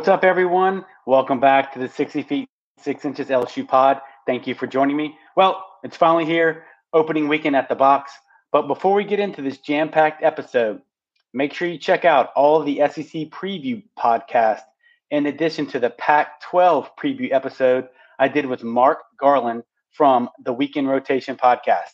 What's up, everyone? Welcome back to the 60 feet, six inches LSU pod. Thank you for joining me. Well, it's finally here, opening weekend at the box. But before we get into this jam packed episode, make sure you check out all of the SEC preview podcast in addition to the Pac 12 preview episode I did with Mark Garland from the Weekend Rotation podcast.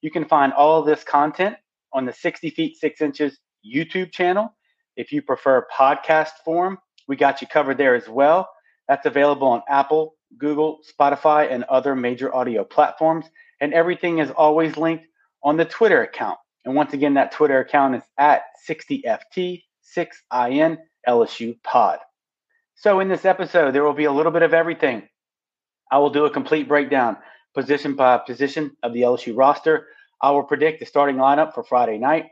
You can find all of this content on the 60 feet, six inches YouTube channel. If you prefer podcast form, we got you covered there as well. That's available on Apple, Google, Spotify, and other major audio platforms. And everything is always linked on the Twitter account. And once again, that Twitter account is at 60FT6IN LSU Pod. So in this episode, there will be a little bit of everything. I will do a complete breakdown, position by position, of the LSU roster. I will predict the starting lineup for Friday night.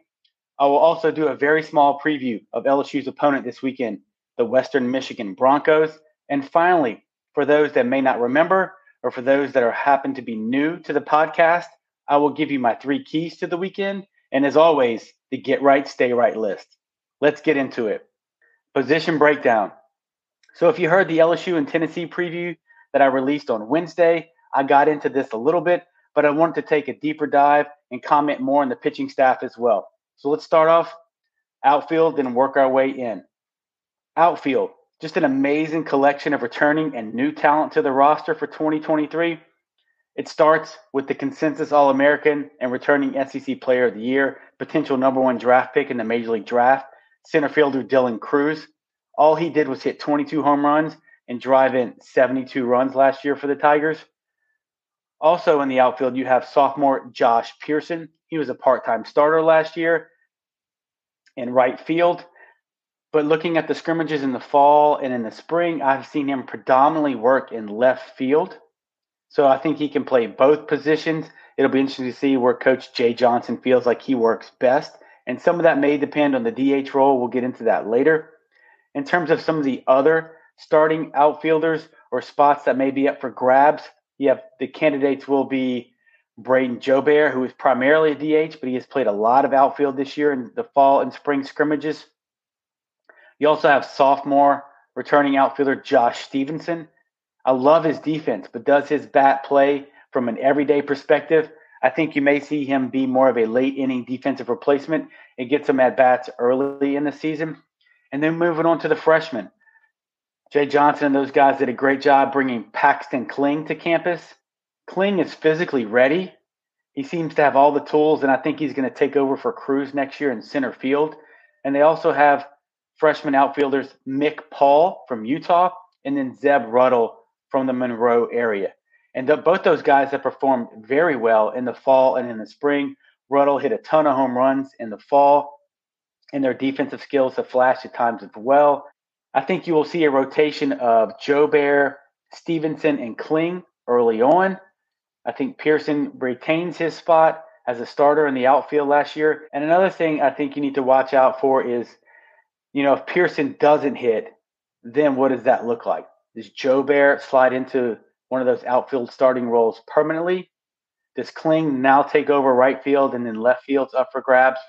I will also do a very small preview of LSU's opponent this weekend, the Western Michigan Broncos. And finally, for those that may not remember, or for those that are happen to be new to the podcast, I will give you my three keys to the weekend. And as always, the get right, stay right list. Let's get into it. Position breakdown. So if you heard the LSU and Tennessee preview that I released on Wednesday, I got into this a little bit, but I wanted to take a deeper dive and comment more on the pitching staff as well. So let's start off outfield and work our way in. Outfield, just an amazing collection of returning and new talent to the roster for 2023. It starts with the consensus All American and returning SEC Player of the Year, potential number one draft pick in the Major League Draft, center fielder Dylan Crews. All he did was hit 22 home runs and drive in 72 runs last year for the Tigers. Also in the outfield, you have sophomore Josh Pearson. He was a part time starter last year in right field. But looking at the scrimmages in the fall and in the spring, I've seen him predominantly work in left field. So I think he can play both positions. It'll be interesting to see where Coach Jay Johnson feels like he works best. And some of that may depend on the DH role. We'll get into that later. In terms of some of the other starting outfielders or spots that may be up for grabs, you have the candidates will be Brayden Jobert, who is primarily a DH, but he has played a lot of outfield this year in the fall and spring scrimmages. You also have sophomore returning outfielder Josh Stevenson. I love his defense, but does his bat play from an everyday perspective? I think you may see him be more of a late inning defensive replacement and get some at bats early in the season. And then moving on to the freshmen. Jay Johnson and those guys did a great job bringing Paxton Kling to campus. Kling is physically ready. He seems to have all the tools, and I think he's going to take over for Crews next year in center field. And they also have freshman outfielders Mick Paul from Utah and then Zeb Ruddle from the Monroe area. And the, both those guys have performed very well in the fall and in the spring. Ruddle hit a ton of home runs in the fall, and their defensive skills have flashed at times as well. I think you will see a rotation of Jobert, Stevenson, and Kling early on. I think Pearson retains his spot as a starter in the outfield last year. And another thing I think you need to watch out for is, you know, if Pearson doesn't hit, then what does that look like? Does Jobert slide into one of those outfield starting roles permanently? Does Kling now take over right field and then left field's up for grabs,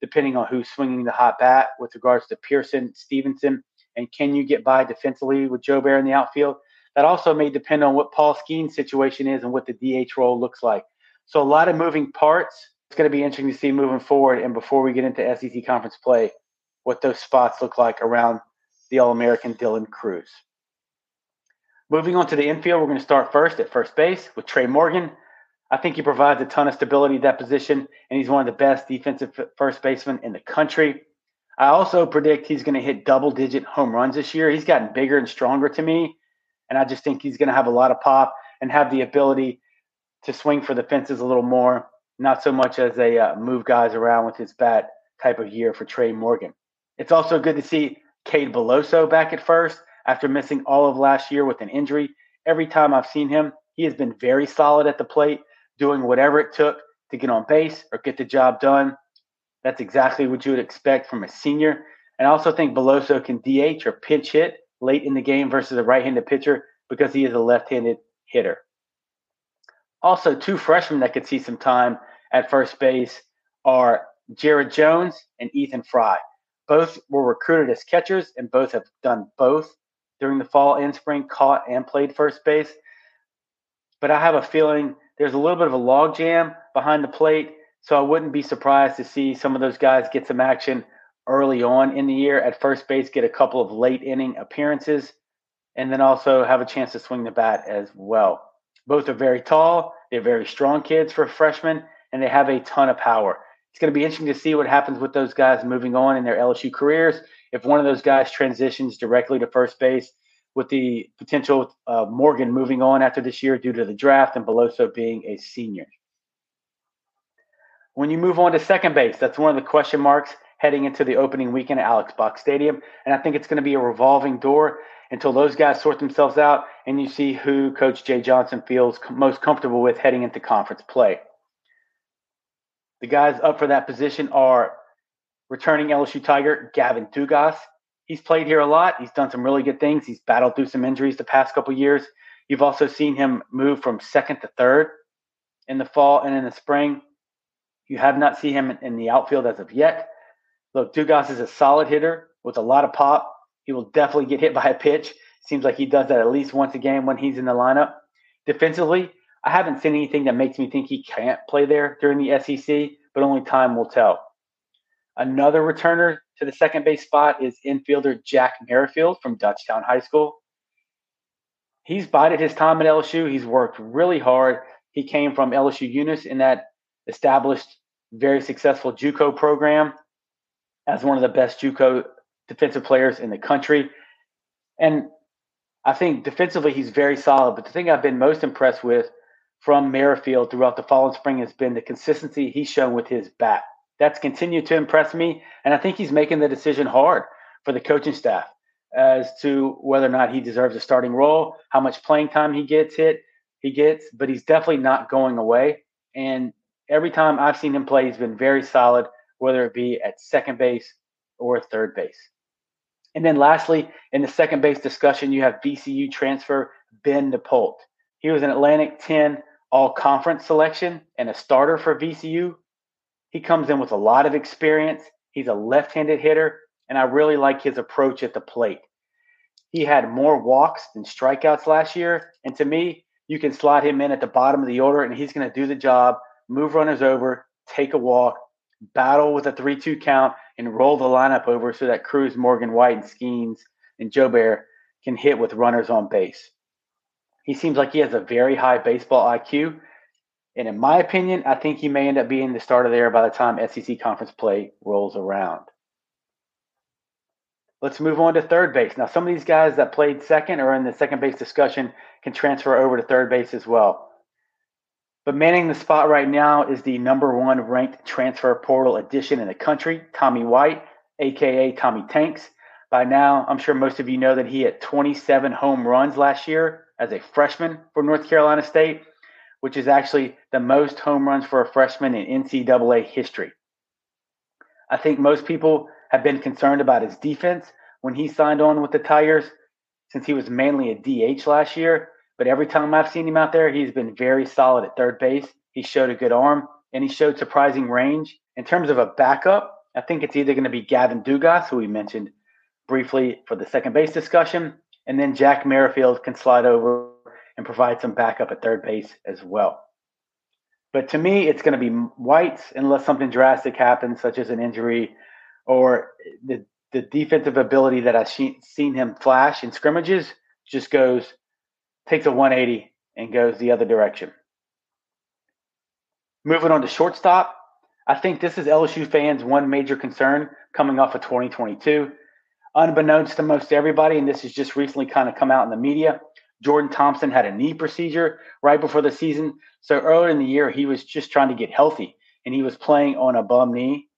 depending on who's swinging the hot bat with regards to Pearson, Stevenson, and can you get by defensively with Jobert in the outfield? That also may depend on what Paul Skenes' situation is and what the DH role looks like. So a lot of moving parts. It's going to be interesting to see moving forward. And before we get into SEC conference play, what those spots look like around the All American Dylan Crews. Moving on to the infield, we're going to start first at first base with Trey Morgan. I think he provides a ton of stability at that position, and he's one of the best defensive first basemen in the country. I also predict he's going to hit double digit home runs this year. He's gotten bigger and stronger to me. And I just think he's going to have a lot of pop and have the ability to swing for the fences a little more, not so much as a uh, move guys around with his bat type of year for Trey Morgan. It's also good to see Cade Beloso back at first after missing all of last year with an injury. Every time I've seen him, he has been very solid at the plate, doing whatever it took to get on base or get the job done. That's exactly what you would expect from a senior. And I also think Beloso can DH or pinch hit late in the game versus a right-handed pitcher because he is a left-handed hitter. Also, two freshmen that could see some time at first base are Jared Jones and Ethan Frey. Both were recruited as catchers, and both have done both during the fall and spring, caught and played first base. But I have a feeling there's a little bit of a logjam behind the plate, so I wouldn't be surprised to see some of those guys get some action early on in the year at first base, get a couple of late inning appearances, and then also have a chance to swing the bat as well. Both are very tall, they're very strong kids for freshmen, and they have a ton of power. It's going to be interesting to see what happens with those guys moving on in their LSU careers. If one of those guys transitions directly to first base, with the potential of uh, Morgan moving on after this year due to the draft and Beloso being a senior. When you move on to second base, that's one of the question marks heading into the opening weekend at Alex Box Stadium. And I think it's going to be a revolving door until those guys sort themselves out and you see who Coach Jay Johnson feels most comfortable with heading into conference play. The guys up for that position are returning LSU Tiger Gavin Dugas. He's played here a lot. He's done some really good things. He's battled through some injuries the past couple years. You've also seen him move from second to third in the fall and in the spring. You have not seen him in the outfield as of yet. Look, Dugas is a solid hitter with a lot of pop. He will definitely get hit by a pitch. Seems like he does that at least once a game when he's in the lineup. Defensively, I haven't seen anything that makes me think he can't play there during the SEC, but only time will tell. Another returner to the second base spot is infielder Jack Merrifield from Dutchtown High School. He's bided his time at LSU. He's worked really hard. He came from LSU Eunice in that established, very successful JUCO program as one of the best JUCO defensive players in the country. And I think defensively he's very solid. But the thing I've been most impressed with from Merrifield throughout the fall and spring has been the consistency he's shown with his bat. That's continued to impress me. And I think he's making the decision hard for the coaching staff as to whether or not he deserves a starting role, how much playing time he gets hit he gets, but he's definitely not going away. And every time I've seen him play, he's been very solid, whether it be at second base or third base. And then lastly, in the second base discussion, you have VCU transfer Ben Nippolt. He was an Atlantic 10 all conference selection and a starter for VCU. He comes in with a lot of experience. He's a left handed hitter, and I really like his approach at the plate. He had more walks than strikeouts last year. And to me, you can slot him in at the bottom of the order, and he's going to do the job, move runners over, take a walk, battle with a 3 2 count, and roll the lineup over so that Crews, Morgan White, and Skenes and Jobert can hit with runners on base. He seems like he has a very high baseball IQ. And in my opinion, I think he may end up being the starter there by the time SEC conference play rolls around. Let's move on to third base. Now, some of these guys that played second or in the second base discussion can transfer over to third base as well. But manning the spot right now is the number one ranked transfer portal addition in the country, Tommy White, aka Tommy Tanks. By now, I'm sure most of you know that he had 27 home runs last year as a freshman for North Carolina State, which is actually the most home runs for a freshman in NCAA history. I think most people have been concerned about his defense when he signed on with the Tigers, since he was mainly a DH last year. But every time I've seen him out there, he's been very solid at third base. He showed a good arm and he showed surprising range. In terms of a backup, I think it's either going to be Gavin Dugas, who we mentioned briefly for the second base discussion, and then Jack Merrifield can slide over and provide some backup at third base as well. But to me, it's going to be White's unless something drastic happens, such as an injury or the the defensive ability that I've seen him flash in scrimmages just goes takes a 180 and goes the other direction. Moving on to shortstop, I think this is LSU fans' one major concern coming off of 2022. Unbeknownst to most everybody, and this has just recently kind of come out in the media, Jordan Thompson had a knee procedure right before the season. So earlier in the year, he was just trying to get healthy and he was playing on a bum knee.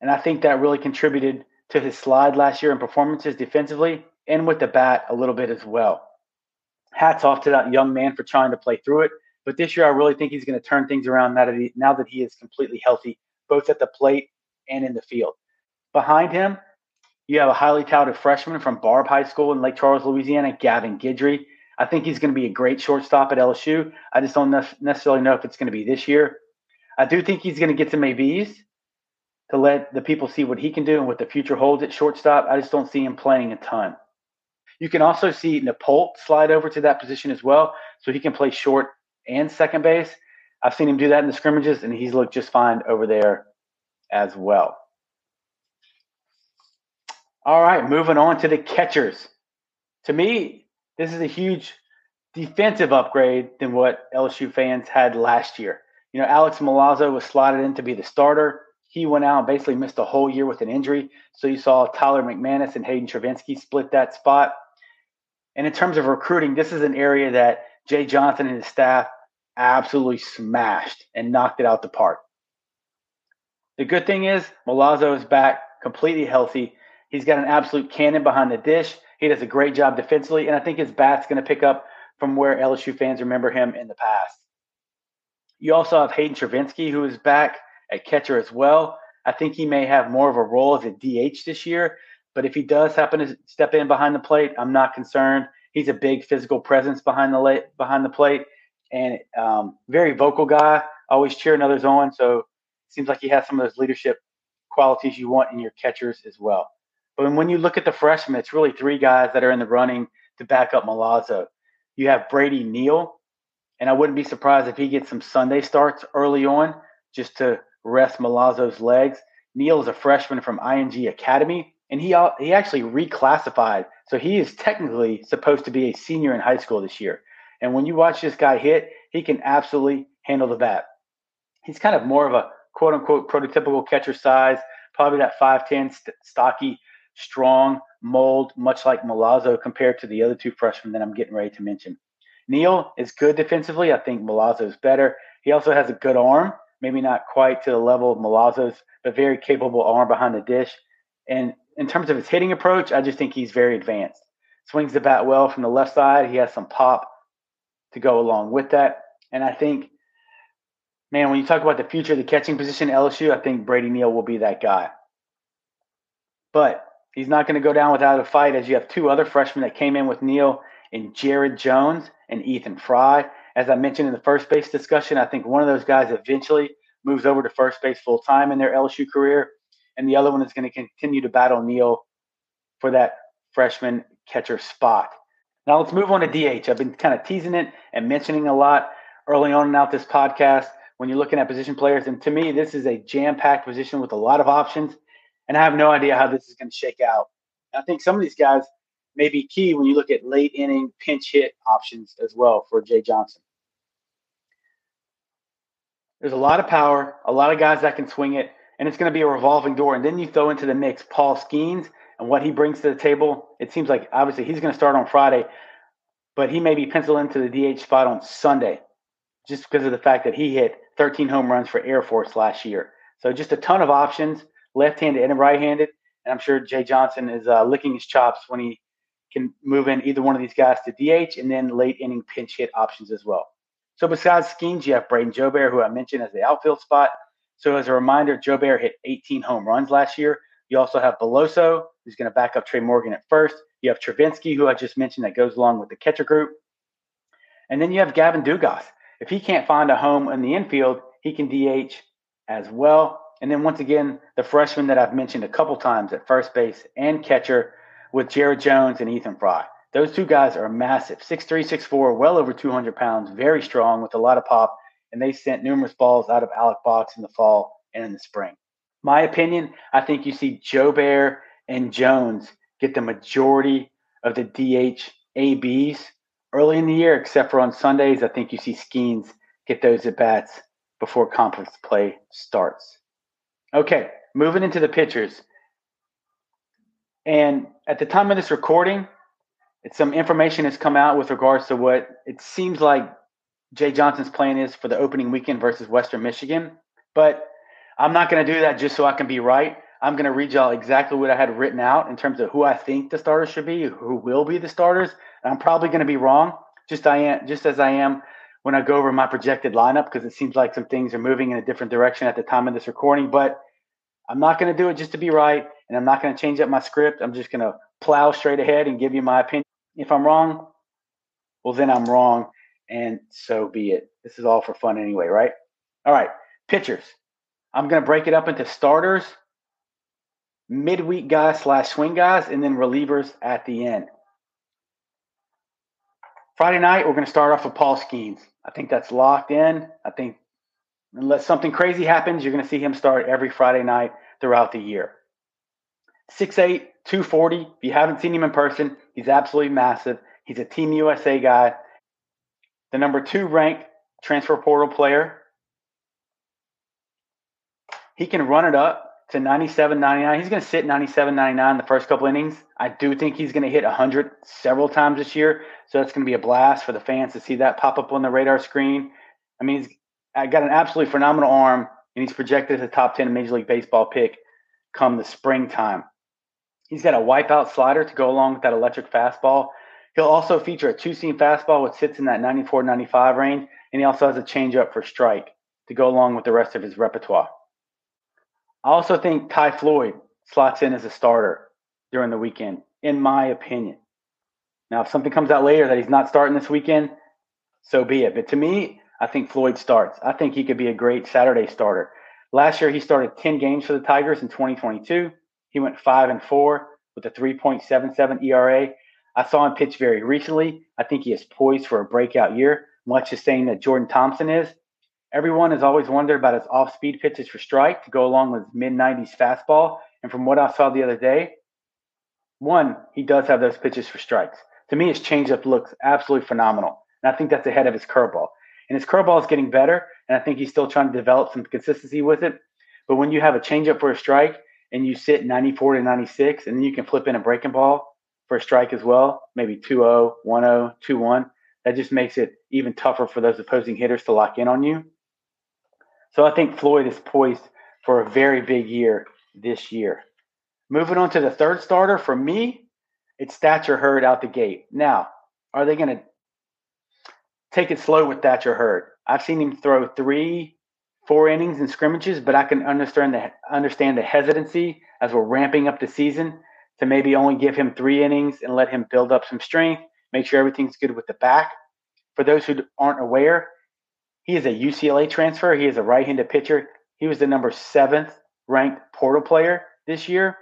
And I think that really contributed to his slide last year in performances defensively and with the bat a little bit as well. Hats off to that young man for trying to play through it. But this year, I really think he's going to turn things around now that he, now that he is completely healthy, both at the plate and in the field. Behind him, you have a highly touted freshman from Barbe High School in Lake Charles, Louisiana, Gavin Guidry. I think he's going to be a great shortstop at LSU. I just don't necessarily know if it's going to be this year. I do think he's going to get some ABs, to let the people see what he can do and what the future holds at shortstop. I just don't see him playing a ton. You can also see Nippolt slide over to that position as well, so he can play short and second base. I've seen him do that in the scrimmages, and he's looked just fine over there as well. All right, moving on to the catchers. To me, this is a huge defensive upgrade than what LSU fans had last year. You know, Alex Milazzo was slotted in to be the starter. He went out and basically missed a whole year with an injury. So you saw Tyler McManus and Hayden Travinski split that spot. And in terms of recruiting, this is an area that Jay Johnson and his staff absolutely smashed and knocked it out the park. The good thing is Milazzo is back completely healthy. He's got an absolute cannon behind the dish. He does a great job defensively, and I think his bat's going to pick up from where LSU fans remember him in the past. You also have Hayden Travinski, who is back at catcher as well. I think he may have more of a role as a DH this year, but if he does happen to step in behind the plate, I'm not concerned. He's a big physical presence behind the la- behind the plate, and um, very vocal guy, always cheering others on. So it seems like he has some of those leadership qualities you want in your catchers as well. But when you look at the freshmen, it's really three guys that are in the running to back up Milazzo. You have Brady Neal, and I wouldn't be surprised if he gets some Sunday starts early on just to rest Milazzo's legs. Neal is a freshman from IMG Academy, and he he actually reclassified, so he is technically supposed to be a senior in high school this year. And when you watch this guy hit, he can absolutely handle the bat. He's kind of more of a quote unquote prototypical catcher size, probably that 5'10, st- stocky, strong mold, much like Milazzo compared to the other two freshmen that I'm getting ready to mention. Neal is good defensively. I think Milazzo is better. He also has a good arm, maybe not quite to the level of Milazzo's, but very capable arm behind the dish. And in terms of his hitting approach, I just think he's very advanced. Swings the bat well from the left side. He has some pop to go along with that. And I think, man, when you talk about the future of the catching position LSU, I think Brady Neal will be that guy. But he's not going to go down without a fight as you have two other freshmen that came in with Neal and Jared Jones and Ethan Frey. As I mentioned in the first base discussion, I think one of those guys eventually moves over to first base full time in their LSU career, and the other one is going to continue to battle Neal for that freshman catcher spot. Now let's move on to DH. I've been kind of teasing it and mentioning a lot early on and out this podcast when you're looking at position players. And to me, this is a jam packed position with a lot of options. And I have no idea how this is going to shake out. I think some of these guys may be key when you look at late inning pinch hit options as well for Jay Johnson. There's a lot of power, a lot of guys that can swing it, and it's going to be a revolving door. And then you throw into the mix Paul Skenes and what he brings to the table. It seems like obviously he's going to start on Friday, but he may be penciled into the DH spot on Sunday just because of the fact that he hit 13 home runs for Air Force last year. So just a ton of options, left-handed and right-handed. And I'm sure Jay Johnson is uh, licking his chops when he can move in either one of these guys to DH and then late inning pinch hit options as well. So besides Skenes, you have Brayden Jobert, who I mentioned as the outfield spot. So as a reminder, Jobert hit 18 home runs last year. You also have Beloso, who's going to back up Trey Morgan at first. You have Travinski, who I just mentioned, that goes along with the catcher group. And then you have Gavin Dugas. If he can't find a home in the infield, he can DH as well. And then once again, the freshman that I've mentioned a couple times at first base and catcher with Jared Jones and Ethan Frey. Those two guys are massive, 6'3, 6'4, well over 200 pounds, very strong with a lot of pop. And they sent numerous balls out of Alex Box in the fall and in the spring. My opinion, I think you see Jobert and Jones get the majority of the DH ABs early in the year, except for on Sundays. I think you see Skenes get those at bats before conference play starts. Okay, moving into the pitchers. And at the time of this recording, some information has come out with regards to what it seems like Jay Johnson's plan is for the opening weekend versus Western Michigan. But I'm not going to do that just so I can be right. I'm going to read y'all exactly what I had written out in terms of who I think the starters should be, who will be the starters. And I'm probably going to be wrong, just I am, just as I am when I go over my projected lineup, because it seems like some things are moving in a different direction at the time of this recording. But I'm not going to do it just to be right, and I'm not going to change up my script. I'm just going to plow straight ahead and give you my opinion. If I'm wrong, well, then I'm wrong, and so be it. This is all for fun anyway, right? All right, pitchers. I'm going to break it up into starters, midweek guys slash swing guys, and then relievers at the end. Friday night, we're going to start off with Paul Skenes. I think that's locked in. I think unless something crazy happens, you're going to see him start every Friday night throughout the year. 6'8, 240. If you haven't seen him in person, he's absolutely massive. He's a Team USA guy. The number two ranked transfer portal player. He can run it up to 97, 99. He's going to sit 97, 99 the first couple innings. I do think he's going to hit 100 several times this year. So that's going to be a blast for the fans to see that pop up on the radar screen. I mean, he's got an absolutely phenomenal arm, and he's projected as a top 10 Major League Baseball pick come the springtime. He's got a wipeout slider to go along with that electric fastball. He'll also feature a two seam fastball, which sits in that 94 95 range, and he also has a changeup for strike to go along with the rest of his repertoire. I also think Ty Floyd slots in as a starter during the weekend, in my opinion. Now, if something comes out later that he's not starting this weekend, so be it. But to me, I think Floyd starts. I think he could be a great Saturday starter. Last year, he started 10 games for the Tigers in 2022. He went 5 and 4 with a 3.77 ERA. I saw him pitch very recently. I think he is poised for a breakout year, much the same that Jordan Thompson is. Everyone has always wondered about his off speed pitches for strike to go along with his mid 90s fastball. And from what I saw the other day, one, he does have those pitches for strikes. To me, his changeup looks absolutely phenomenal. And I think that's ahead of his curveball. And his curveball is getting better. And I think he's still trying to develop some consistency with it. But when you have a changeup for a strike and you sit 94 to 96, and then you can flip in a breaking ball for a strike as well, maybe 2 0, 1 0, 2 1, that just makes it even tougher for those opposing hitters to lock in on you. So I think Floyd is poised for a very big year this year. Moving on to the third starter, for me, it's Thatcher Hurd out the gate. Now, are they going to take it slow with Thatcher Hurd? I've seen him throw three, four innings in scrimmages, but I can understand the understand the hesitancy as we're ramping up the season to maybe only give him three innings and let him build up some strength, make sure everything's good with the back. For those who aren't aware, he is a UCLA transfer. He is a right-handed pitcher. He was the number seventh ranked portal player this year.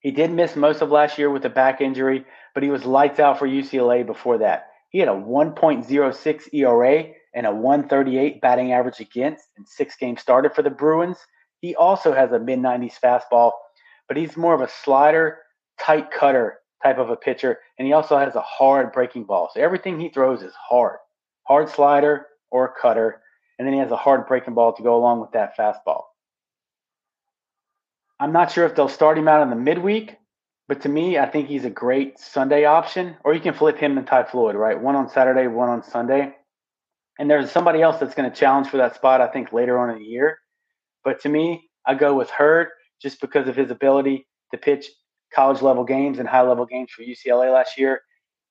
He did miss most of last year with a back injury, but he was lights out for UCLA before that. He had a 1.06 ERA and a 138 batting average against in six games started for the Bruins. He also has a mid 90s fastball, but he's more of a slider, tight cutter type of a pitcher, and he also has a hard breaking ball. So everything he throws is hard. Hard slider, or cutter, and then he has a hard breaking ball to go along with that fastball. I'm not sure if they'll start him out in the midweek, but to me, I think he's a great Sunday option, or you can flip him and Ty Floyd, right? One on Saturday, one on Sunday. And there's somebody else that's going to challenge for that spot, I think, later on in the year. But to me, I go with Hurd just because of his ability to pitch college level games and high level games for UCLA last year.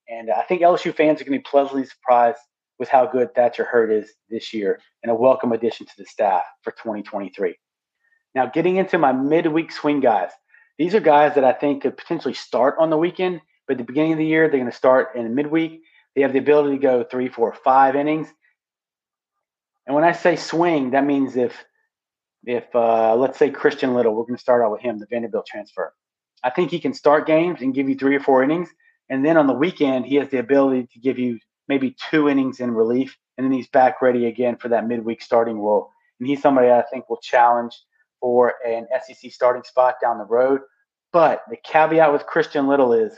And I think LSU fans are going to be pleasantly surprised with how good Thatcher Hurd is this year and a welcome addition to the staff for 2023. Now, getting into my midweek swing guys, these are guys that I think could potentially start on the weekend, but at the beginning of the year, they're going to start in midweek. They have the ability to go three, four, five innings. And when I say swing, that means if, if uh, let's say Christian Little, we're going to start out with him, the Vanderbilt transfer. I think he can start games and give you three or four innings. And then on the weekend, he has the ability to give you maybe two innings in relief, and then he's back ready again for that midweek starting role. And he's somebody I think will challenge for an SEC starting spot down the road. But the caveat with Christian Little is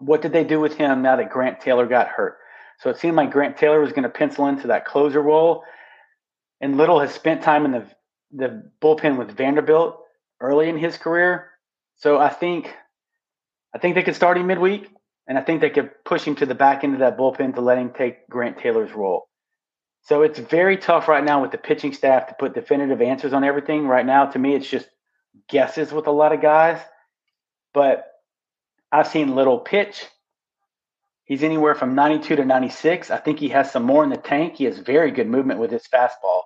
what did they do with him now that Grant Taylor got hurt? So it seemed like Grant Taylor was going to pencil into that closer role. And Little has spent time in the the bullpen with Vanderbilt early in his career. So I think I think they could start him midweek. And I think they could push him to the back end of that bullpen to let him take Grant Taylor's role. So it's very tough right now with the pitching staff to put definitive answers on everything. Right now, to me, it's just guesses with a lot of guys. But I've seen Little pitch. He's anywhere from 92 to 96. I think he has some more in the tank. He has very good movement with his fastball.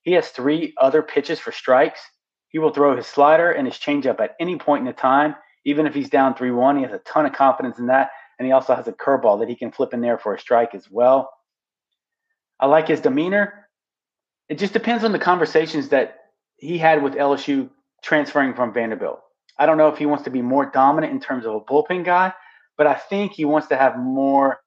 He has three other pitches for strikes. He will throw his slider and his changeup at any point in the time even if he's down 3 1, he has a ton of confidence in that. And he also has a curveball that he can flip in there for a strike as well. I like his demeanor. It just depends on the conversations that he had with LSU transferring from Vanderbilt. I don't know if he wants to be more dominant in terms of a bullpen guy, but I think he wants to have more.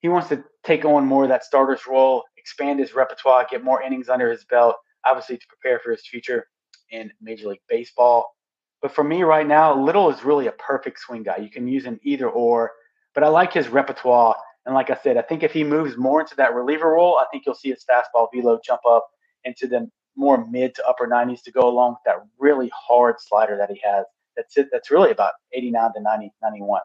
He wants to take on more of that starter's role, expand his repertoire, get more innings under his belt, obviously to prepare for his future in Major League Baseball. But for me right now, Little is really a perfect swing guy. You can use him either or, but I like his repertoire. And like I said, I think if he moves more into that reliever role, I think you'll see his fastball velo jump up into the more mid to upper 90s to go along with that really hard slider that he has. That's it. That's really about 89 to 90, 91.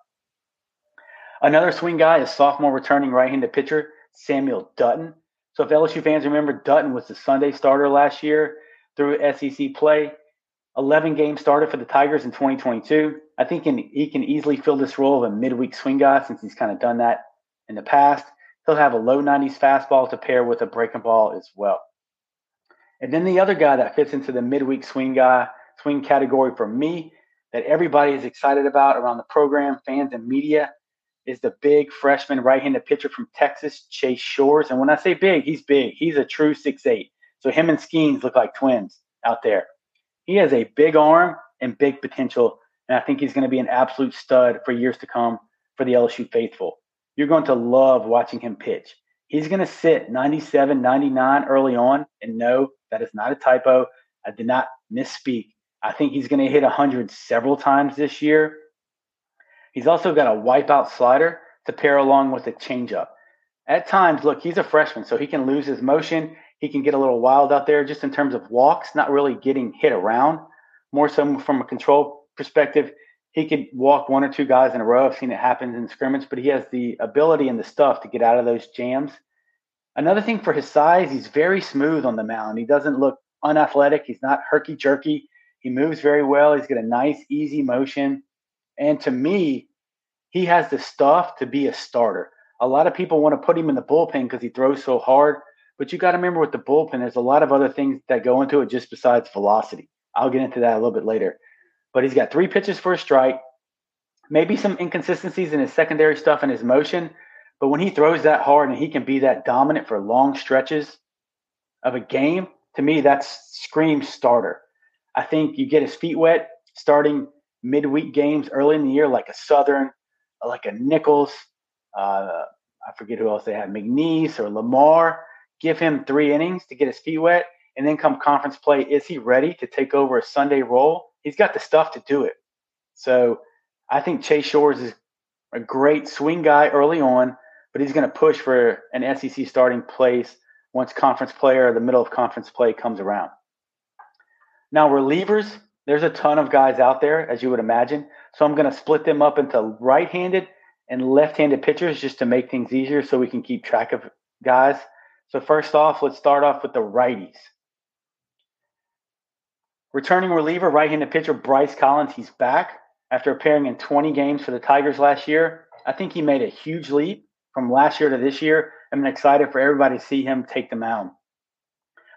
Another swing guy is sophomore returning right-handed pitcher Samuel Dutton. So if LSU fans remember, Dutton was the Sunday starter last year through SEC play. 11 games started for the Tigers in 2022. I think he can easily fill this role of a midweek swing guy since he's kind of done that in the past. He'll have a low 90s fastball to pair with a breaking ball as well. And then the other guy that fits into the midweek swing guy, swing category for me, that everybody is excited about around the program, fans and media, is the big freshman right-handed pitcher from Texas, Chase Shores. And when I say big, he's big. He's a true six eight. So him and Skenes look like twins out there. He has a big arm and big potential, and I think he's going to be an absolute stud for years to come for the LSU faithful. You're going to love watching him pitch. He's going to sit 97, 99 early on, and no, that is not a typo. I did not misspeak. I think he's going to hit 100 several times this year. He's also got a wipeout slider to pair along with a changeup. At times, look, he's a freshman, so he can lose his motion. He can get a little wild out there just in terms of walks, not really getting hit around. More so from a control perspective, he could walk one or two guys in a row. I've seen it happen in scrimmage, but he has the ability and the stuff to get out of those jams. Another thing for his size, he's very smooth on the mound. He doesn't look unathletic. He's not herky jerky. He moves very well. He's got a nice, easy motion. And to me, he has the stuff to be a starter. A lot of people want to put him in the bullpen because he throws so hard. But you got to remember with the bullpen, there's a lot of other things that go into it just besides velocity. I'll get into that a little bit later. But he's got three pitches for a strike, maybe some inconsistencies in his secondary stuff and his motion. But when he throws that hard and he can be that dominant for long stretches of a game, to me, that's screams starter. I think you get his feet wet starting midweek games early in the year, like a Southern, like a Nicholls. Uh, I forget who else they had, McNeese or Lamar. Give him three innings to get his feet wet, and then come conference play. Is he ready to take over a Sunday role? He's got the stuff to do it. So I think Chase Shores is a great swing guy early on, but he's going to push for an SEC starting place once conference play or the middle of conference play comes around. Now, relievers, there's a ton of guys out there, as you would imagine. So I'm going to split them up into right handed and left handed pitchers just to make things easier so we can keep track of guys. So, first off, let's start off with the righties. Returning reliever, right handed pitcher Bryce Collins, he's back after appearing in 20 games for the Tigers last year. I think he made a huge leap from last year to this year. I'm excited for everybody to see him take the mound.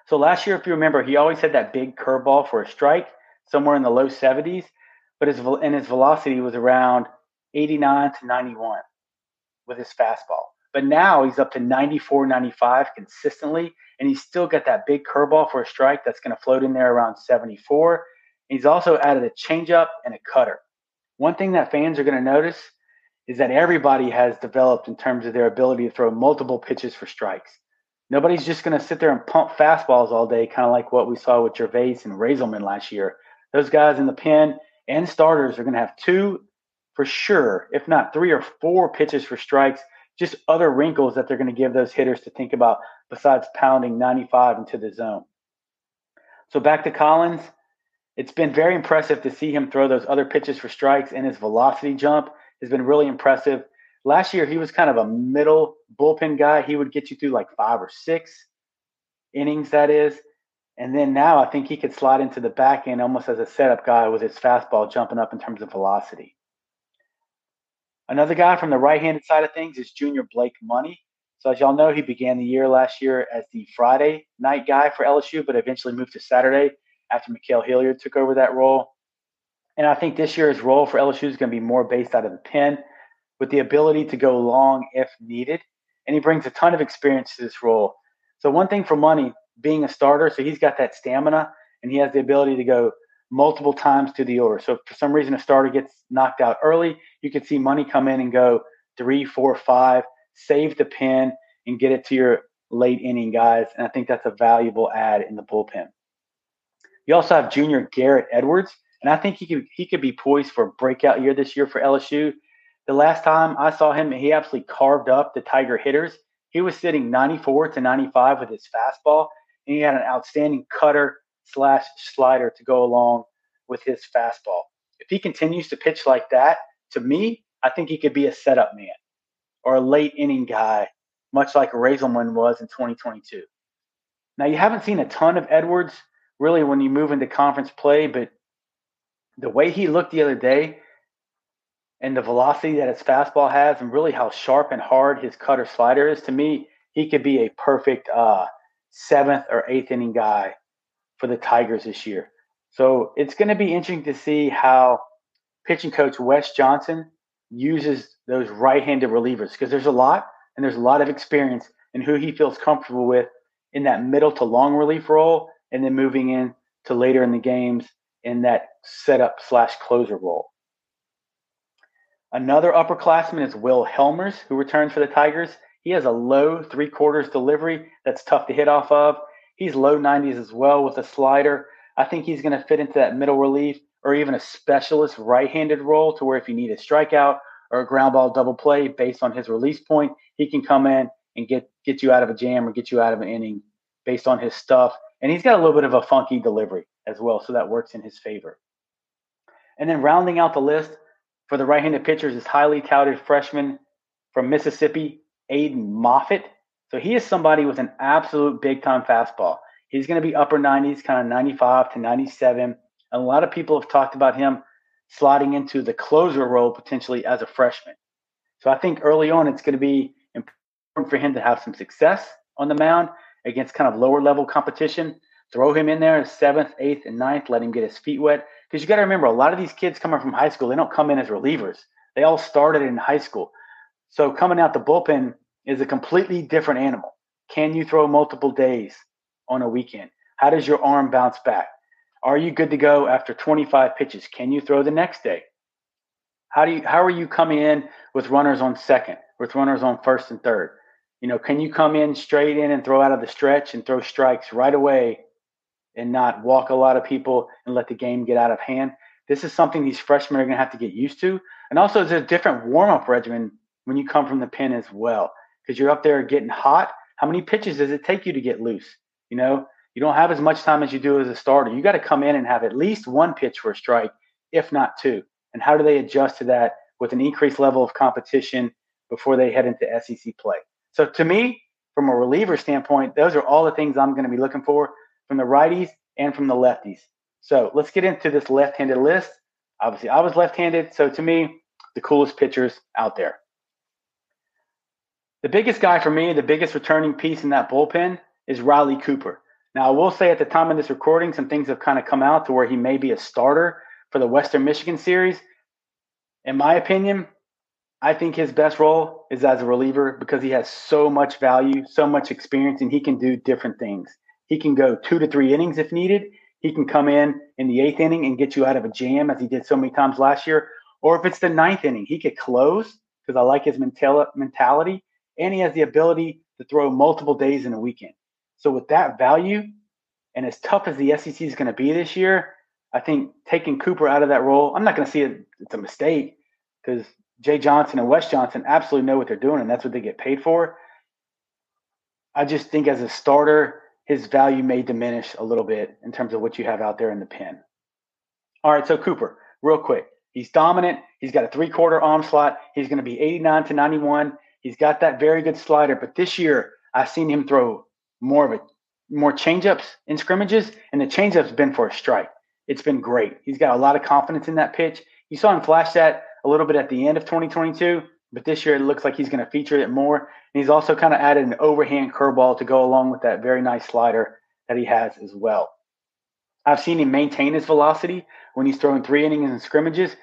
So last year, if you remember, he always had that big curveball for a strike, somewhere in the low 70s, but his and his velocity was around 89 to 91 with his fastball. But now he's up to 94, 95 consistently, and he's still got that big curveball for a strike that's going to float in there around 74. He's also added a changeup and a cutter. One thing that fans are going to notice is that everybody has developed in terms of their ability to throw multiple pitches for strikes. Nobody's just going to sit there and pump fastballs all day, kind of like what we saw with Gervase and Reyzelman last year. Those guys in the pen and starters are going to have two for sure, if not three or four pitches for strikes just other wrinkles that they're going to give those hitters to think about besides pounding 95 into the zone. So back to Collins. It's been very impressive to see him throw those other pitches for strikes and his velocity jump has been really impressive. Last year, he was kind of a middle bullpen guy. He would get you through like five or six innings, that is. And then now I think he could slide into the back end almost as a setup guy with his fastball jumping up in terms of velocity. Another guy from the right-handed side of things is Junior Blake Money. So as y'all know, he began the year last year as the Friday night guy for LSU, but eventually moved to Saturday after Ma'Khail Hilliard took over that role. And I think this year's role for LSU is going to be more based out of the pen with the ability to go long if needed. And he brings a ton of experience to this role. So one thing for Money, being a starter, so he's got that stamina and he has the ability to go multiple times to the order. So if for some reason a starter gets knocked out early, you can see money come in and go three, four, five, save the pin and get it to your late inning guys. And I think that's a valuable add in the bullpen. You also have junior Garrett Edwards, and I think he could he could be poised for a breakout year this year for LSU. The last time I saw him, he absolutely carved up the Tiger hitters. He was sitting 94 to 95 with his fastball, and he had an outstanding cutter slash slider to go along with his fastball. If he continues to pitch like that, to me, I think he could be a setup man or a late inning guy, much like Reyzelman was in 2022. Now, you haven't seen a ton of Edwards really when you move into conference play, but the way he looked the other day and the velocity that his fastball has, and really how sharp and hard his cutter slider is, to me, he could be a perfect uh, seventh or eighth inning guy for the Tigers this year. So it's going to be interesting to see how pitching coach Wes Johnson uses those right-handed relievers because there's a lot and there's a lot of experience in who he feels comfortable with in that middle to long relief role and then moving in to later in the games in that setup slash closer role. Another upperclassman is Will Hellmers, who returns for the Tigers. He has a low three quarters delivery that's tough to hit off of. He's low 90s as well with a slider. I think he's going to fit into that middle relief or even a specialist right-handed role to where if you need a strikeout or a ground ball double play based on his release point, he can come in and get get you out of a jam or get you out of an inning based on his stuff. And he's got a little bit of a funky delivery as well, so that works in his favor. And then rounding out the list for the right-handed pitchers is highly touted freshman from Mississippi, Aiden Moffett. So he is somebody with an absolute big-time fastball. He's going to be upper 90s, kind of 95 to 97. And a lot of people have talked about him slotting into the closer role potentially as a freshman. So I think early on it's going to be important for him to have some success on the mound against kind of lower level competition. Throw him in there seventh, eighth, and ninth. Let him get his feet wet. Because you got to remember, a lot of these kids coming from high school, they don't come in as relievers. They all started in high school. So coming out the bullpen is a completely different animal. Can you throw multiple days? on a weekend? How does your arm bounce back? Are you good to go after 25 pitches? Can you throw the next day? How do you how are you coming in with runners on second, with runners on first and third? You know, can you come in straight in and throw out of the stretch and throw strikes right away and not walk a lot of people and let the game get out of hand? This is something these freshmen are going to have to get used to. And also, there's a different warm up regimen when you come from the pen as well, because you're up there getting hot. How many pitches does it take you to get loose? You know, you don't have as much time as you do as a starter. You got to come in and have at least one pitch for a strike, if not two. And how do they adjust to that with an increased level of competition before they head into SEC play? So to me, from a reliever standpoint, those are all the things I'm going to be looking for from the righties and from the lefties. So let's get into this left-handed list. Obviously, I was left-handed, so to me, the coolest pitchers out there. The biggest guy for me, the biggest returning piece in that bullpen is Riley Cooper. Now, I will say at the time of this recording, some things have kind of come out to where he may be a starter for the Western Michigan series. In my opinion, I think his best role is as a reliever because he has so much value, so much experience, and he can do different things. He can go two to three innings if needed. He can come in in the eighth inning and get you out of a jam as he did so many times last year. Or if it's the ninth inning, he could close because I like his mentality, and he has the ability to throw multiple days in a weekend. So with that value, and as tough as the SEC is going to be this year, I think taking Cooper out of that role, I'm not going to see it, it's a mistake because Jay Johnson and Wes Johnson absolutely know what they're doing, and that's what they get paid for. I just think as a starter, his value may diminish a little bit in terms of what you have out there in the pen. All right, so Cooper, real quick. He's dominant. He's got a three quarter arm slot. He's going to be 89 to 91. He's got that very good slider, but this year I've seen him throw more of a more changeups in scrimmages, and the changeup's been for a strike. It's been great. He's got a lot of confidence in that pitch. You saw him flash that a little bit at the end of 2022, but this year it looks like he's going to feature it more. And he's also kind of added an overhand curveball to go along with that very nice slider that he has as well. I've seen him maintain his velocity when he's throwing three innings in scrimmages.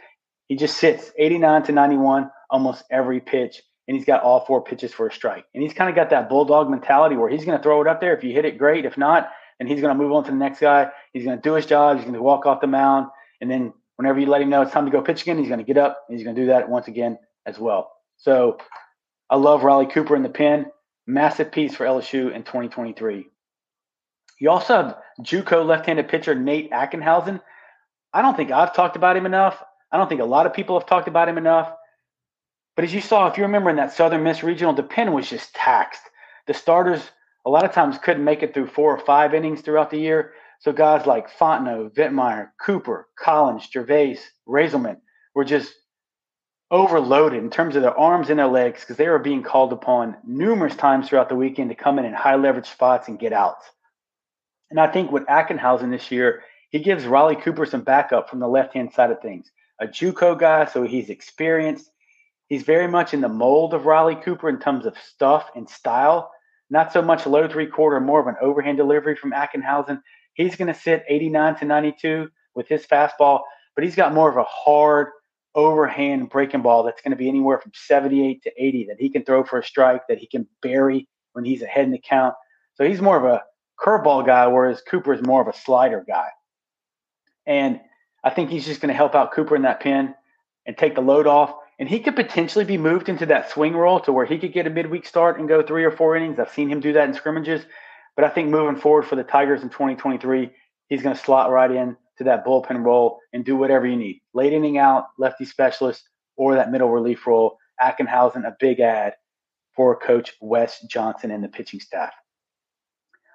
He just sits 89 to 91 almost every pitch and he's got all four pitches for a strike. And he's kind of got that bulldog mentality where he's going to throw it up there. If you hit it, great. If not, and he's going to move on to the next guy. He's going to do his job. He's going to walk off the mound, and then whenever you let him know it's time to go pitch again, he's going to get up and he's going to do that once again as well. So I love Riley Cooper in the pen. Massive piece for LSU in 2023. You also have JUCO left-handed pitcher Nate Ackenhausen. I don't think I've talked about him enough. I don't think a lot of people have talked about him enough. But as you saw, if you remember in that Southern Miss regional, the pen was just taxed. The starters a lot of times couldn't make it through four or five innings throughout the year. So guys like Fontenot, Vietmeier, Cooper, Collins, Gervase, Reyzelman were just overloaded in terms of their arms and their legs because they were being called upon numerous times throughout the weekend to come in in high leverage spots and get outs. And I think with Ackenhausen this year, he gives Riley Cooper some backup from the left hand side of things. A JUCO guy, so he's experienced. He's very much in the mold of Riley Cooper in terms of stuff and style. Not so much low three quarter, more of an overhand delivery from Ackenhausen. He's going to sit 89 to 92 with his fastball, but he's got more of a hard overhand breaking ball that's going to be anywhere from 78 to 80 that he can throw for a strike, that he can bury when he's ahead in the count. So he's more of a curveball guy, whereas Cooper is more of a slider guy. And I think he's just going to help out Cooper in that pin and take the load off. And he could potentially be moved into that swing role to where he could get a midweek start and go three or four innings. I've seen him do that in scrimmages. But I think moving forward for the Tigers in 2023, he's going to slot right in to that bullpen role and do whatever you need. Late inning out, lefty specialist, or that middle relief role. Ackenhausen, a big ad for Coach Wes Johnson and the pitching staff.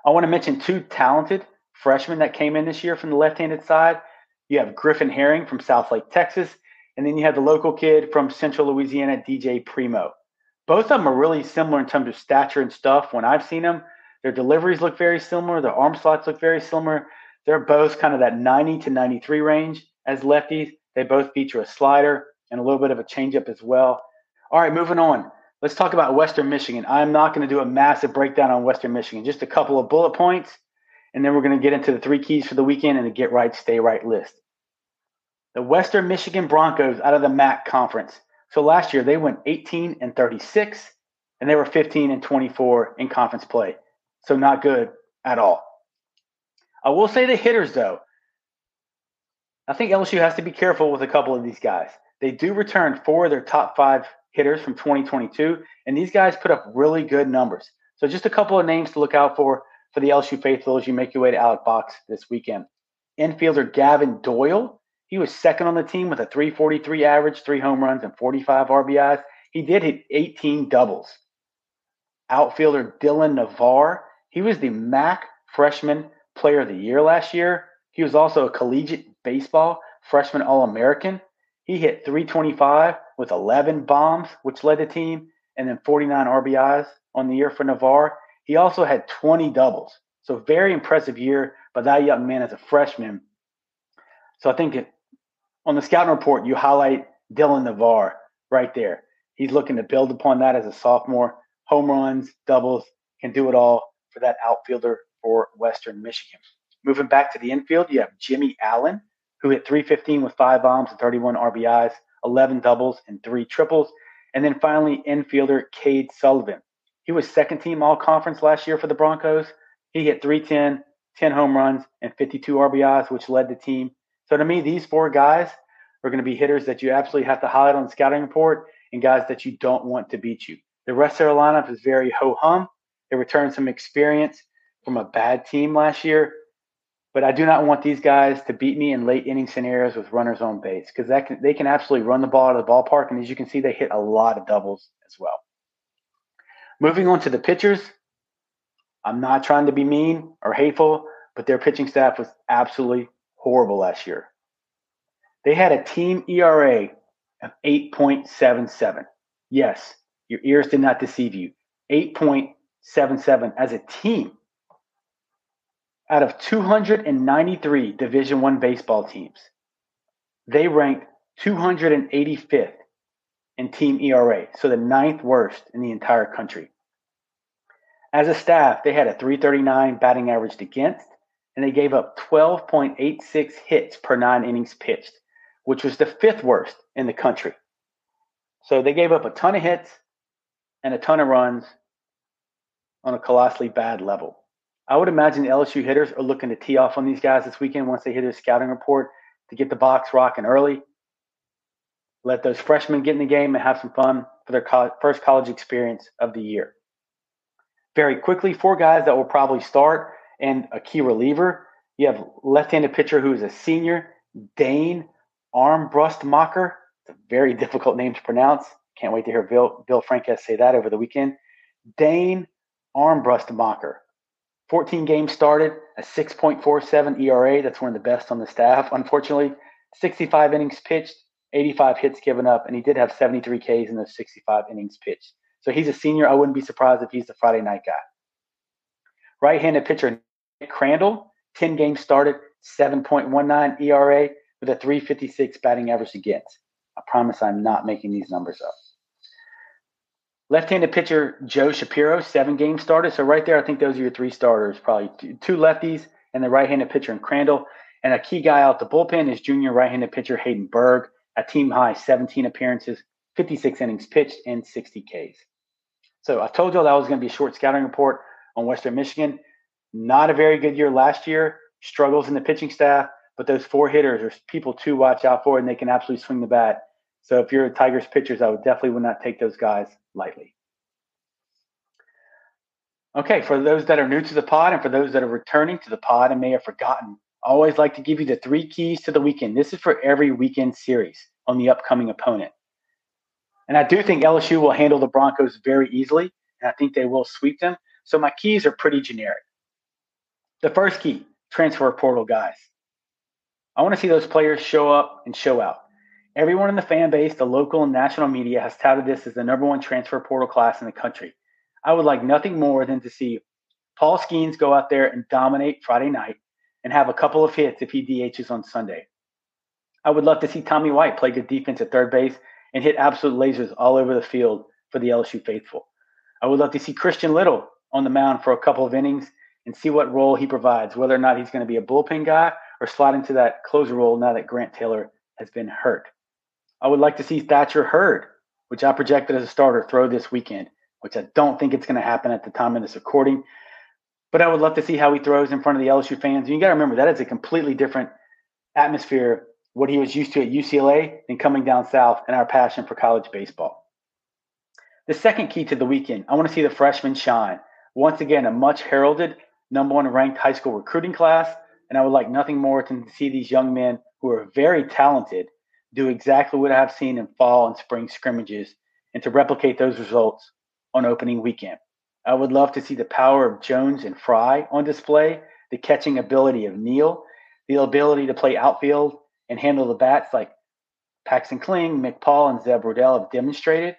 I want to mention two talented freshmen that came in this year from the left-handed side. You have Griffin Herring from Southlake, Texas, and then you have the local kid from Central Louisiana, DJ Primo. Both of them are really similar in terms of stature and stuff. When I've seen them, their deliveries look very similar. Their arm slots look very similar. They're both kind of that 90 to 93 range as lefties. They both feature a slider and a little bit of a changeup as well. All right, moving on. Let's talk about Western Michigan. I'm not going to do a massive breakdown on Western Michigan, just a couple of bullet points, and then we're going to get into the three keys for the weekend and the get right, stay right list. The Western Michigan Broncos out of the MAC conference. So last year they went 18 and 36, and they were 15 and 24 in conference play. So not good at all. I will say the hitters, though. I think LSU has to be careful with a couple of these guys. They do return four of their top five hitters from 2022, and these guys put up really good numbers. So just a couple of names to look out for for the LSU faithful as you make your way to Alex Box this weekend. Infielder Gavin Doyle, he was second on the team with a 343 average, three home runs, and 45 RBIs. He did hit 18 doubles. Outfielder Dylan Navarre, he was the MAC freshman player of the year last year. He was also a collegiate baseball freshman All American. He hit 325 with 11 bombs, which led the team, and then 49 RBIs on the year for Navarre. He also had 20 doubles. So, very impressive year by that young man as a freshman. So, I think on the scouting report, you highlight Dylan Navarre right there. He's looking to build upon that as a sophomore. Home runs, doubles, can do it all for that outfielder for Western Michigan. Moving back to the infield, you have Jimmy Allen, who hit 315 with five bombs and 31 RBIs, 11 doubles, and three triples. And then finally, infielder Cade Sullivan. He was second team all conference last year for the Broncos. He hit 310, 10 home runs, and 52 RBIs, which led the team. So to me, these four guys are going to be hitters that you absolutely have to highlight on scouting report and guys that you don't want to beat you. The rest of their lineup is very ho hum. They returned some experience from a bad team last year. But I do not want these guys to beat me in late inning scenarios with runners on base because that can, they can absolutely run the ball out of the ballpark. And as you can see, they hit a lot of doubles as well. Moving on to the pitchers, I'm not trying to be mean or hateful, but their pitching staff was absolutely horrible last year. They had a team ERA of 8.77. Yes, your ears did not deceive you. 8.77 as a team out of 293 division 1 baseball teams they ranked 285th in team era so the ninth worst in the entire country as a staff they had a 339 batting average against and they gave up 12.86 hits per nine innings pitched which was the fifth worst in the country so they gave up a ton of hits and a ton of runs on a colossally bad level I would imagine the LSU hitters are looking to tee off on these guys this weekend once they hit their scouting report to get the box rocking early. Let those freshmen get in the game and have some fun for their first college experience of the year. Very quickly, four guys that will probably start and a key reliever. You have left-handed pitcher who is a senior, Dane Armbrustmacher. It's a very difficult name to pronounce. Can't wait to hear Bill, Bill say that over the weekend. Dane Armbrustmacher. 14 games started, a 6.47 ERA. That's one of the best on the staff, unfortunately. 65 innings pitched, 85 hits given up, and he did have 73 Ks in those 65 innings pitched. So he's a senior. I wouldn't be surprised if he's the Friday night guy. Right handed pitcher Crandall, 10 games started, 7.19 ERA with a 356 batting average against. I promise I'm not making these numbers up. Left-handed pitcher Joe Shapiro, seven games started. So right there, I think those are your three starters. Probably two lefties and the right-handed pitcher in Crandall. And a key guy out the bullpen is junior right-handed pitcher Hayden Berg, a team high 17 appearances, 56 innings pitched, and 60 Ks. So I told you that was going to be a short scouting report on Western Michigan. Not a very good year last year. Struggles in the pitching staff, but those four hitters are people to watch out for, and they can absolutely swing the bat. So if you're a Tigers pitchers, I would definitely would not take those guys lightly. Okay, for those that are new to the pod and for those that are returning to the pod and may have forgotten, I always like to give you the three keys to the weekend. This is for every weekend series on the upcoming opponent. And I do think LSU will handle the Broncos very easily, and I think they will sweep them. So my keys are pretty generic. The first key transfer portal guys. I want to see those players show up and show out. Everyone in the fan base, the local and national media has touted this as the number one transfer portal class in the country. I would like nothing more than to see Paul Skenes go out there and dominate Friday night and have a couple of hits if he DHs on Sunday. I would love to see Tommy White play good defense at third base and hit absolute lasers all over the field for the LSU faithful. I would love to see Christian Little on the mound for a couple of innings and see what role he provides, whether or not he's going to be a bullpen guy or slot into that closer role now that Grant Taylor has been hurt. I would like to see Thatcher Hurd, which I projected as a starter, throw this weekend, which I don't think it's going to happen at the time of this recording. But I would love to see how he throws in front of the LSU fans. And you got to remember that is a completely different atmosphere, what he was used to at UCLA, than coming down south and our passion for college baseball. The second key to the weekend, I want to see the freshmen shine. Once again, a much heralded number one ranked high school recruiting class. And I would like nothing more than to see these young men who are very talented do exactly what I've seen in fall and spring scrimmages and to replicate those results on opening weekend. I would love to see the power of Jones and Frey on display, the catching ability of Neal, the ability to play outfield and handle the bats like Paxton Kling, Mick Paul, and Zeb Ruddell have demonstrated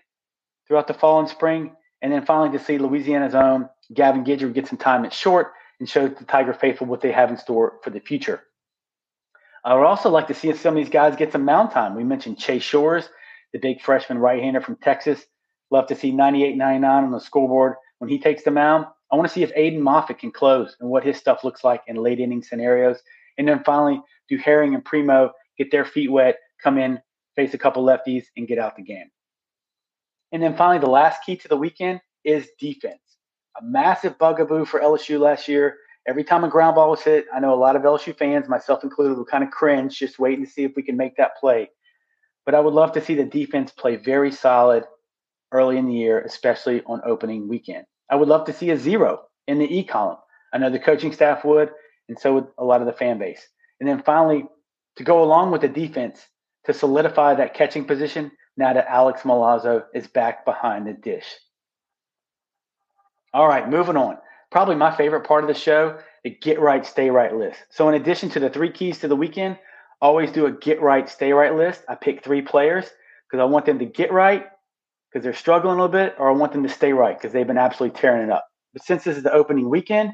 throughout the fall and spring. And then finally to see Louisiana's own Gavin Guidry get some time at short and show the Tiger faithful what they have in store for the future. I would also like to see if some of these guys get some mound time. We mentioned Chase Shores, the big freshman right-hander from Texas. Love to see 98 99 on the scoreboard when he takes the mound. I want to see if Aiden Moffett can close and what his stuff looks like in late inning scenarios. And then finally, do Herring and Primo get their feet wet, come in, face a couple lefties, and get out the game. And then finally, the last key to the weekend is defense. A massive bugaboo for LSU last year every time a ground ball was hit, I know a lot of LSU fans, myself included, will kind of cringe just waiting to see if we can make that play. But I would love to see the defense play very solid early in the year, especially on opening weekend. I would love to see a zero in the E column. I know the coaching staff would, and so would a lot of the fan base. And then finally, to go along with the defense, to solidify that catching position now that Alex Milazzo is back behind the dish. All right, moving on probably my favorite part of the show, the get right, stay right list. So, in addition to the three keys to the weekend, always do a get right, stay right list. I pick three players because I want them to get right because they're struggling a little bit, or I want them to stay right because they've been absolutely tearing it up. But since this is the opening weekend,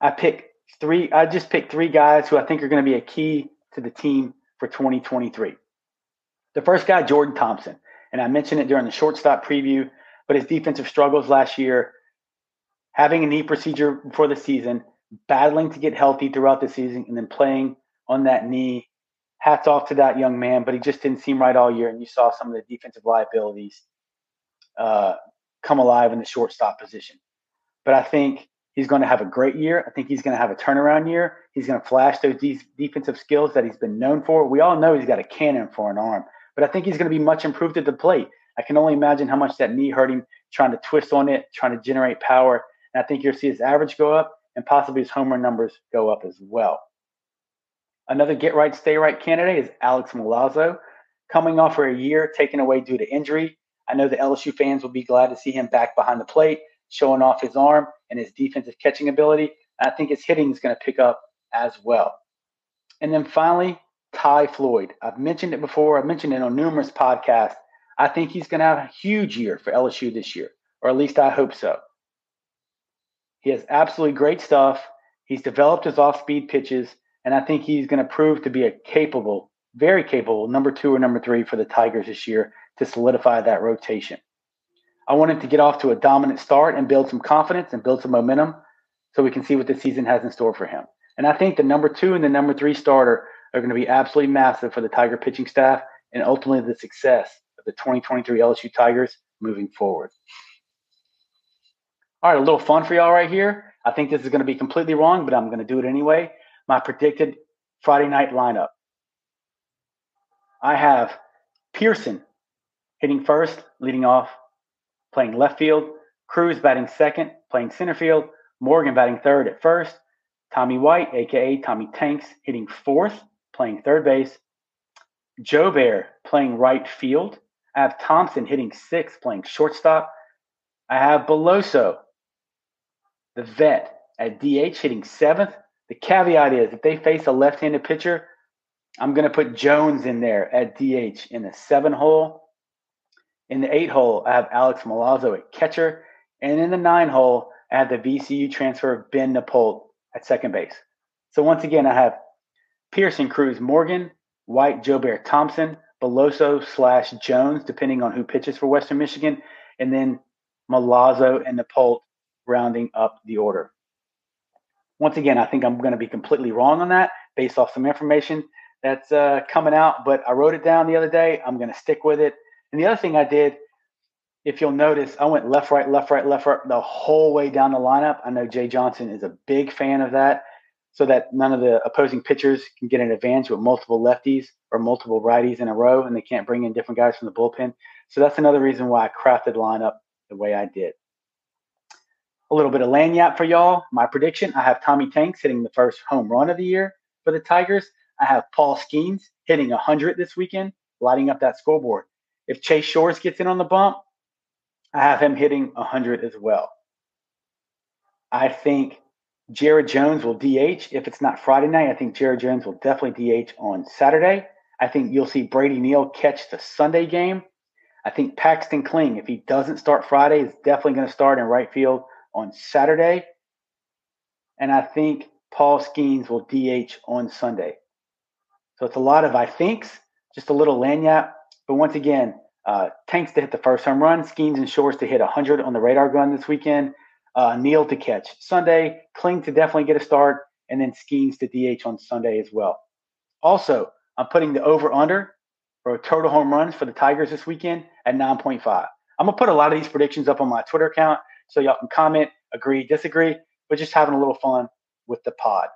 I pick three. I just picked three guys who I think are going to be a key to the team for 2023. The first guy, Jordan Thompson, and I mentioned it during the shortstop preview, but his defensive struggles last year having a knee procedure before the season, battling to get healthy throughout the season, and then playing on that knee. Hats off to that young man, but he just didn't seem right all year. And you saw some of the defensive liabilities uh, come alive in the shortstop position. But I think He's going to have a great year. I think he's going to have a turnaround year. He's going to flash those de- defensive skills that he's been known for. We all know he's got a cannon for an arm, but I think he's going to be much improved at the plate. I can only imagine how much that knee hurt him trying to twist on it, trying to generate power. And I think you'll see his average go up and possibly his home run numbers go up as well. Another get right, stay right candidate is Alex Milazzo, coming off for a year taken away due to injury. I know the LSU fans will be glad to see him back behind the plate, showing off his arm and his defensive catching ability. I think his hitting is going to pick up as well. And then finally, Ty Floyd. I've mentioned it before. I've mentioned it on numerous podcasts. I think he's going to have a huge year for LSU this year, or at least I hope so. He has absolutely great stuff. He's developed his off speed pitches, and I think he's going to prove to be a capable, very capable number two or number three for the Tigers this year to solidify that rotation. I want him to get off to a dominant start and build some confidence and build some momentum so we can see what the season has in store for him. And I think the number two and the number three starter are going to be absolutely massive for the Tiger pitching staff and ultimately the success the 2023 LSU Tigers moving forward. All right, a little fun for y'all right here. I think this is going to be completely wrong, but I'm going to do it anyway. My predicted Friday night lineup. I have Pearson hitting first, leading off, playing left field. Crews batting second, playing center field. Morgan batting third at first. Tommy White, aka Tommy Tanks, hitting fourth, playing third base. Jobert playing right field. I have Thompson hitting sixth, playing shortstop. I have Beloso the vet at DH hitting seventh. The caveat is if they face a left handed pitcher, I'm going to put Jones in there at DH in the seven hole. In the eight hole, I have Alex Milazzo at catcher. And in the nine hole, I have the VCU transfer Ben Nippolt at second base. So once again, I have Pearson, Crews, Morgan, White, Jobert, Thompson, Beloso slash Jones, depending on who pitches for Western Michigan, and then Milazzo and Nippolt rounding up the order. Once again, I think I'm going to be completely wrong on that based off some information that's uh, coming out, but I wrote it down the other day. I'm going to stick with it. And the other thing I did, if you'll notice, I went left, right, left, right, left, right the whole way down the lineup. I know Jay Johnson is a big fan of that so that none of the opposing pitchers can get an advantage with multiple lefties or multiple righties in a row and they can't bring in different guys from the bullpen. So that's another reason why I crafted lineup the way I did. A little bit of lagniappe for y'all. My prediction I have Tommy Tanks hitting the first home run of the year for the Tigers. I have Paul Skenes hitting 100 this weekend, lighting up that scoreboard. If Chase Shores gets in on the bump, I have him hitting 100 as well. I think Jared Jones will DH. If it's not Friday night, I think Jared Jones will definitely DH on Saturday. I think you'll see Brady Neal catch the Sunday game. I think Paxton Kling, if he doesn't start Friday, is definitely going to start in right field on Saturday. And I think Paul Skenes will DH on Sunday. So it's a lot of I thinks, just a little lagniappe. But once again, uh, Tanks to hit the first home run, Skenes and Shores to hit 100 on the radar gun this weekend, uh, to catch Sunday, Kling to definitely get a start, and then Skenes to DH on Sunday as well. Also, I'm putting the over under for total home runs for the Tigers this weekend at 9.5. I'm to put a lot of these predictions up on my Twitter account so y'all can comment, agree, disagree, but just having a little fun with the pod.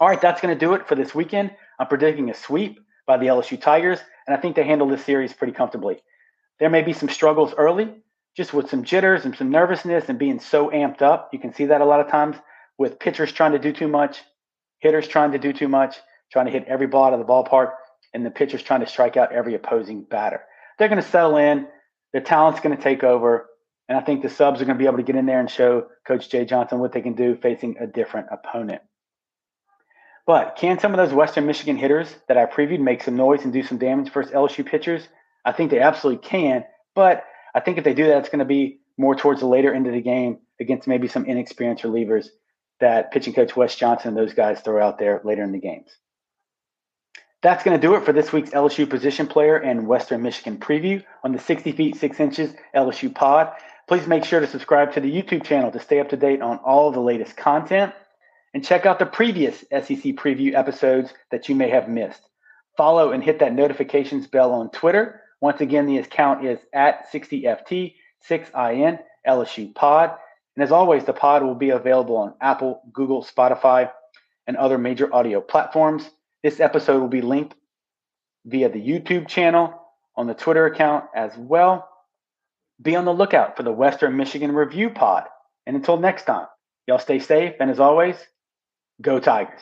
All right, that's to do it for this weekend. I'm predicting a sweep by the LSU Tigers, and I think they handle this series pretty comfortably. There may be some struggles early, just with some jitters and some nervousness and being so amped up. You can see that a lot of times with pitchers trying to do too much, hitters trying to do too much, trying to hit every ball out of the ballpark, and the pitchers trying to strike out every opposing batter. They're going to settle in. Their talent's going to take over. And I think the subs are going to be able to get in there and show Coach Jay Johnson what they can do facing a different opponent. But can some of those Western Michigan hitters that I previewed make some noise and do some damage versus LSU pitchers? I think they absolutely can. But I think if they do that, it's going to be more towards the later end of the game against maybe some inexperienced relievers that pitching coach Wes Johnson and those guys throw out there later in the games. That's going to do it for this week's LSU position player and Western Michigan preview on the 60 feet 6 inches LSU pod. Please make sure to subscribe to the YouTube channel to stay up to date on all the latest content and check out the previous SEC preview episodes that you may have missed. Follow and hit that notifications bell on Twitter. Once again, the account is at 60FT6IN LSU Pod. And as always, the pod will be available on Apple, Google, Spotify, and other major audio platforms. This episode will be linked via the YouTube channel, on the Twitter account as well. Be on the lookout for the Western Michigan Review Pod. And until next time, y'all stay safe. And as always, go Tigers.